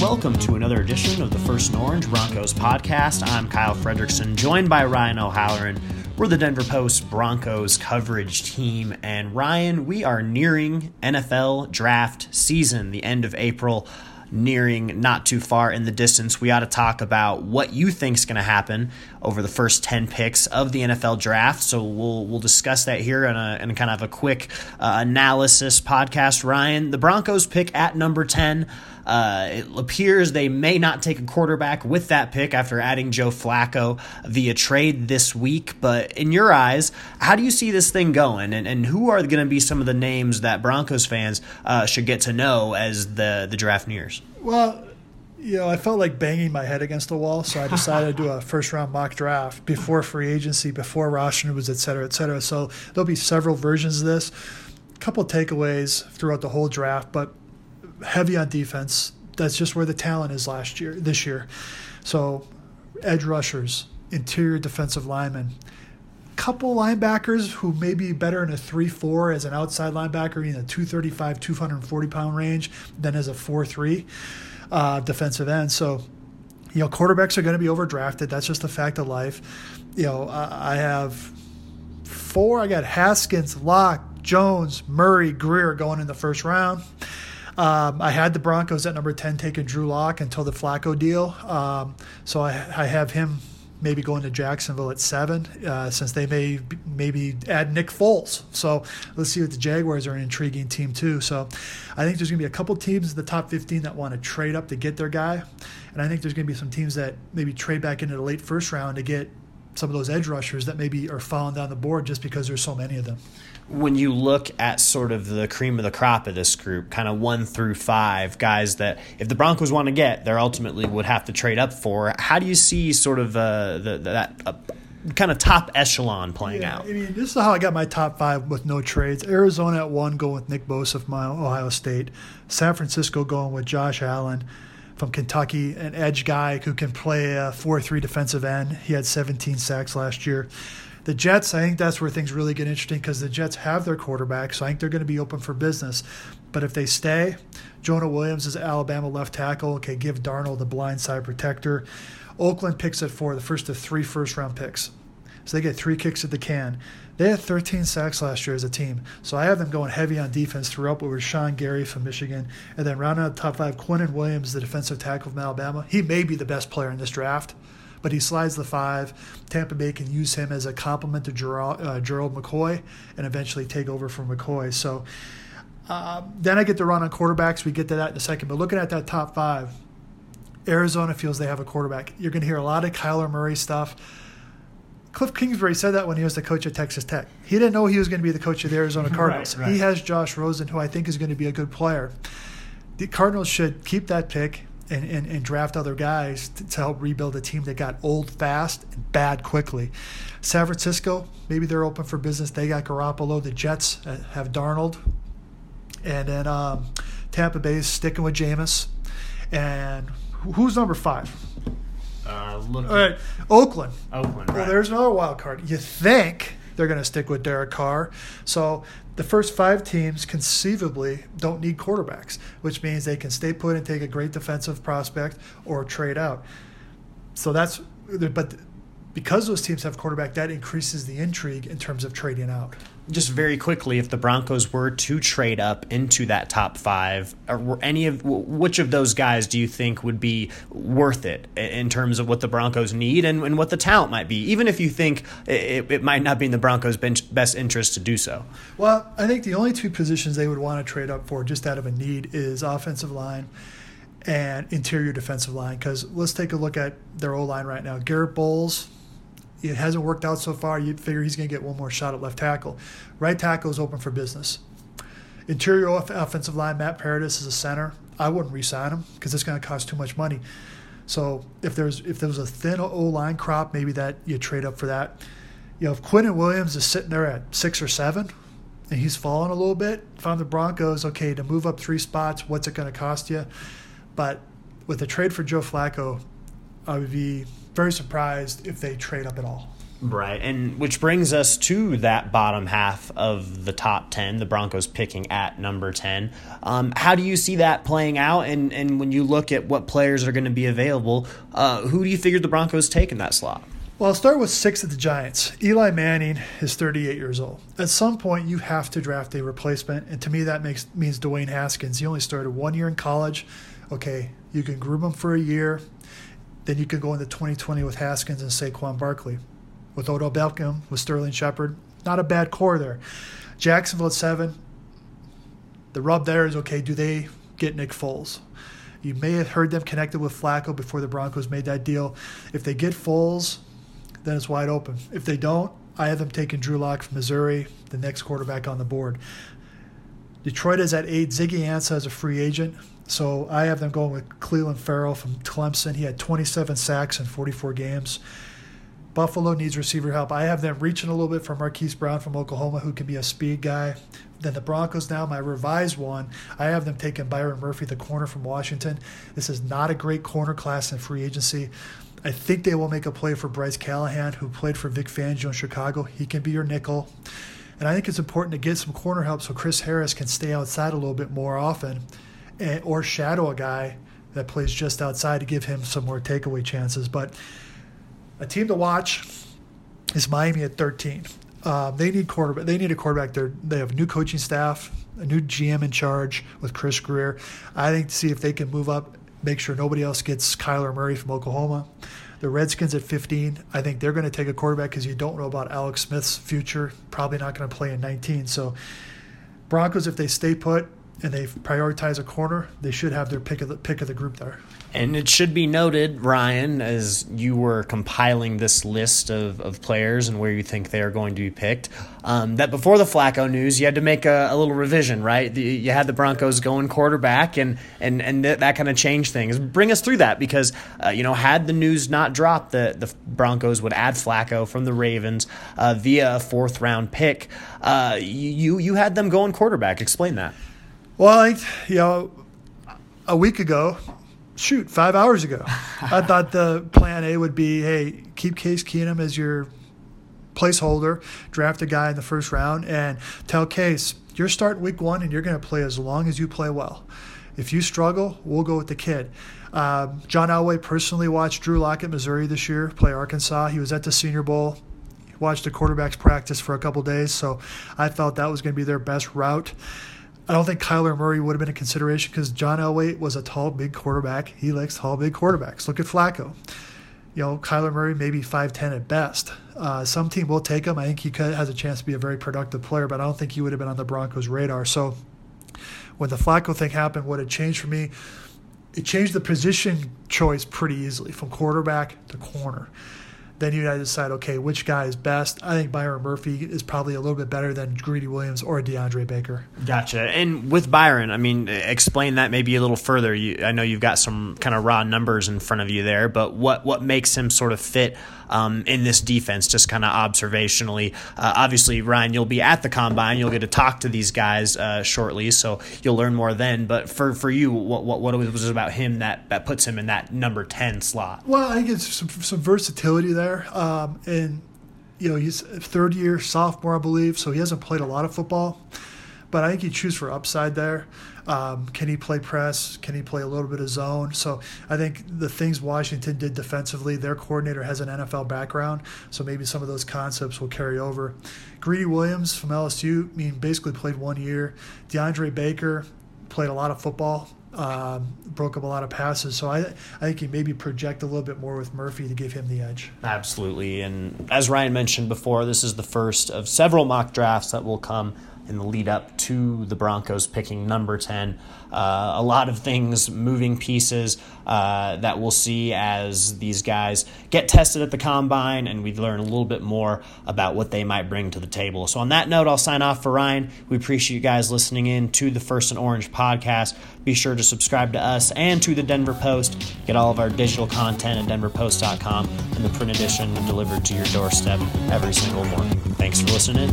welcome to another edition of the First and Orange Broncos podcast. I'm Kyle Fredrickson, joined by Ryan O'Halloran. We're the Denver Post Broncos coverage team, and Ryan, we are nearing NFL draft season, the end of April nearing not too far in the distance, we ought to talk about what you think is going to happen over the first 10 picks of the NFL draft. So we'll we'll discuss that here in a, in kind of a quick uh, analysis podcast. Ryan, the Broncos pick at number 10. Uh, it appears they may not take a quarterback with that pick after adding Joe Flacco via trade this week. But in your eyes, how do you see this thing going? And, and who are going to be some of the names that Broncos fans uh, should get to know as the, the draft nears? Well, you know, I felt like banging my head against the wall, so I decided to do a first round mock draft before free agency, before roster was, et cetera, et cetera. So there'll be several versions of this. A couple takeaways throughout the whole draft, but heavy on defense. That's just where the talent is last year, this year. So, edge rushers, interior defensive linemen, couple linebackers who may be better in a 3-4 as an outside linebacker in a 235 240 pound range than as a 4-3 uh, defensive end. So you know quarterbacks are going to be overdrafted. That's just a fact of life. You know i have four. I got haskins Lock jones murray Grier going in the first round um, I had the Broncos at number 10 taking Drew Lock until the Flacco deal. Um, so I, I, have him maybe going to Jacksonville at seven, uh, since they may maybe add Nick Foles. So let's see what the Jaguars are an intriguing team too. So I think there's going to be a couple teams in the top 15 that want to trade up to get their guy, and I think there's going to be some teams that maybe trade back into the late first round to get some of those edge rushers that maybe are falling down the board just because there's so many of them when you look at sort of the cream of the crop of this group, kind of one through five guys that if the Broncos want to get, they ultimately would have to trade up for. How do you see sort of uh, the, that uh, kind of top echelon playing yeah, out? I mean, this is how I got my top five with no trades. Arizona at one, going with Nick Bosa from Ohio State. San Francisco going with Josh Allen from Kentucky, an edge guy who can play a 4 3 defensive end. He had 17 sacks last year. The Jets, I think that's where things really get interesting because the Jets have their quarterback, so I think they're going to be open for business. But if they stay, Jonah Williams is Alabama left tackle. Okay, give Darnold the blindside protector. Oakland picks at four, the first of three first round picks. So they get three kicks at the can. They had 13 sacks last year as a team. So I have them going heavy on defense throughout with Sean Gary from Michigan. And then rounding out the top five, Quinnen Williams, the defensive tackle from Alabama. He may be the best player in this draft but he slides the five. Tampa Bay can use him as a complement to Gerald, uh, Gerald McCoy and eventually take over from McCoy. So uh, then I get to run on quarterbacks. We get to that in a second. But looking at that top five, Arizona feels they have a quarterback. You're going to hear a lot of Kyler Murray stuff. Cliff Kingsbury said that when he was the coach at Texas Tech. He didn't know he was going to be the coach of the Arizona Cardinals. right, right. He has Josh Rosen, who I think is going to be a good player. The Cardinals should keep that pick and, and, and draft other guys to, to, help rebuild a team that got old fast and bad quickly. San Francisco, maybe they're open for business. They got Garoppolo. The Jets uh, have Darnold. And then um, Tampa Bay is sticking with Jameis. And who's number five? Uh, All right, Oakland. Oakland. Well, there's another wild card. You think they're going to stick with Derek Carr. So the first five teams conceivably don't need quarterbacks, which means they can stay put and take a great defensive prospect or trade out. So that's, but because those teams have quarterback, that increases the intrigue in terms of trading out just very quickly, if the Broncos were to trade up into that top five, uh, or any of which of those guys do you think would be worth it in terms of what the Broncos need and, and what the talent might be, even if you think it, it might not be in the Broncos' best interest to do so? Well, I think the only two positions they would want to trade up for, just out of a need, is offensive line and interior defensive line. Because let's take a look at their O line right now. Garrett Bolles it hasn't worked out so far. You'd figure he's going to get one more shot at left tackle. Right tackle is open for business. Interior offensive line, Matt Paradis is a center. I wouldn't re-sign him because it's going to cost too much money. So if there's if there was a thin O line crop, maybe that you trade up for that. You know, if Quinnen Williams is sitting there at six or seven, and he's fallen a little bit, found the Broncos okay to move up three spots. What's it going to cost you? But with a trade for Joe Flacco, I would be very surprised if they trade up at all. Right, and which brings us to that bottom half of the top 10, the Broncos picking at number 10. Um, how do you see that playing out? And, and when you look at what players are going to be available, uh, who do you figure the Broncos take in that slot? Well, I'll start with six at the Giants. Eli Manning is 38 years old. At some point, you have to draft a replacement, and to me, that makes means Dwayne Haskins. He only started one year in college. Okay, you can groom him for a year, then you can go into 2020 with Haskins and Saquon Barkley with Odell Beckham, with Sterling Shepard. Not a bad core there. Jacksonville at seven. The rub there is okay, do they get Nick Foles? You may have heard them connected with Flacco before the Broncos made that deal. If they get Foles, then it's wide open. If they don't, I have them taking Drew Lock from Missouri, the next quarterback on the board. Detroit is at eight. Ziggy Ansah is a free agent. So I have them going with Clelin Ferrell from Clemson. He had 27 sacks in 44 games. Buffalo needs receiver help. I have them reaching a little bit for Marquise Brown from Oklahoma, who can be a speed guy. Then the Broncos now, my revised one, I have them taking Byron Murphy, the corner from Washington. This is not a great corner class in free agency. I think they will make a play for Bryce Callahan, who played for Vic Fangio in Chicago. He can be your nickel. And I think it's important to get some corner help so Chris Harris can stay outside a little bit more often and, or shadow a guy that plays just outside to give him some more takeaway chances. But a team to watch is Miami at 13. Um, they need quarterback. They need a quarterback. They they have new coaching staff, a new GM in charge with Chris Grier. I think to see if they can move up, make sure nobody else gets Kyler Murray from Oklahoma. The Redskins at 15. I think they're going to take a quarterback because you don't know about Alex Smith's future. Probably not going to play in 19. So Broncos, if they stay put, and they prioritize a corner, they should have their pick of the pick of the group there. And it should be noted, Ryan, as you were compiling this list of, of players and where you think they are going to be picked, um, that before the Flacco news, you had to make a, a little revision, right? The, you had the Broncos going quarterback, and and and th- that kind of changed things. Bring us through that because uh, you know had the news not dropped, the the Broncos would add Flacco from the Ravens uh, via a fourth round pick. Uh, you you had them going quarterback. Explain that. Well, I, you know, a week ago, shoot, five hours ago, I thought the plan A would be, hey, keep Case Keenum as your placeholder, draft a guy in the first round, and tell Case you're starting week one and you're going to play as long as you play well. If you struggle, we'll go with the kid. Um, John Elway personally watched Drew Lock at Missouri this year play Arkansas. He was at the Senior Bowl. watched the quarterbacks practice for a couple days, so I felt that was going to be their best route. I don't think Kyler Murray would have been a consideration because John Elway was a tall, big quarterback. He likes tall, big quarterbacks. Look at Flacco. You know, Kyler Murray maybe 5'10 at best. Uh, some team will take him. I think he could, has a chance to be a very productive player, but I don't think he would have been on the Broncos' radar. So when the Flacco thing happened, what it changed for me, it changed the position choice pretty easily from quarterback to corner then you got to decide, okay, which guy is best. I think Byron Murphy is probably a little bit better than Greedy Williams or DeAndre Baker. Gotcha. And with Byron, I mean, explain that maybe a little further. You, I know you've got some kind of raw numbers in front of you there, but what what makes him sort of fit um, in this defense, just kind of observationally? Uh, obviously, Ryan, you'll be at the combine. You'll get to talk to these guys uh, shortly, so you'll learn more then. But for, for you, what, what what was it about him that that puts him in that number ten slot? Well, I think it's some, some versatility there there. Um, and, you know, he's third year sophomore, I believe, so he hasn't played a lot of football. But I think you choose for upside there. Um, can he play press? Can he play a little bit of zone? So I think the things Washington did defensively, their coordinator has an NFL background, so maybe some of those concepts will carry over. Greedy Williams from LSU, I mean, basically played one year. DeAndre Baker played a lot of football, um, broke up a lot of passes. So I, I think you maybe project a little bit more with Murphy to give him the edge. Absolutely. And as Ryan mentioned before, this is the first of several mock drafts that will come in the lead up to the Broncos picking number 10. Uh, a lot of things, moving pieces uh, that we'll see as these guys get tested at the combine and we learn a little bit more about what they might bring to the table. So, on that note, I'll sign off for Ryan. We appreciate you guys listening in to the First and Orange podcast. Be sure to subscribe to us and to the Denver Post. Get all of our digital content at denverpost.com and the print edition delivered to your doorstep every single morning. Thanks for listening.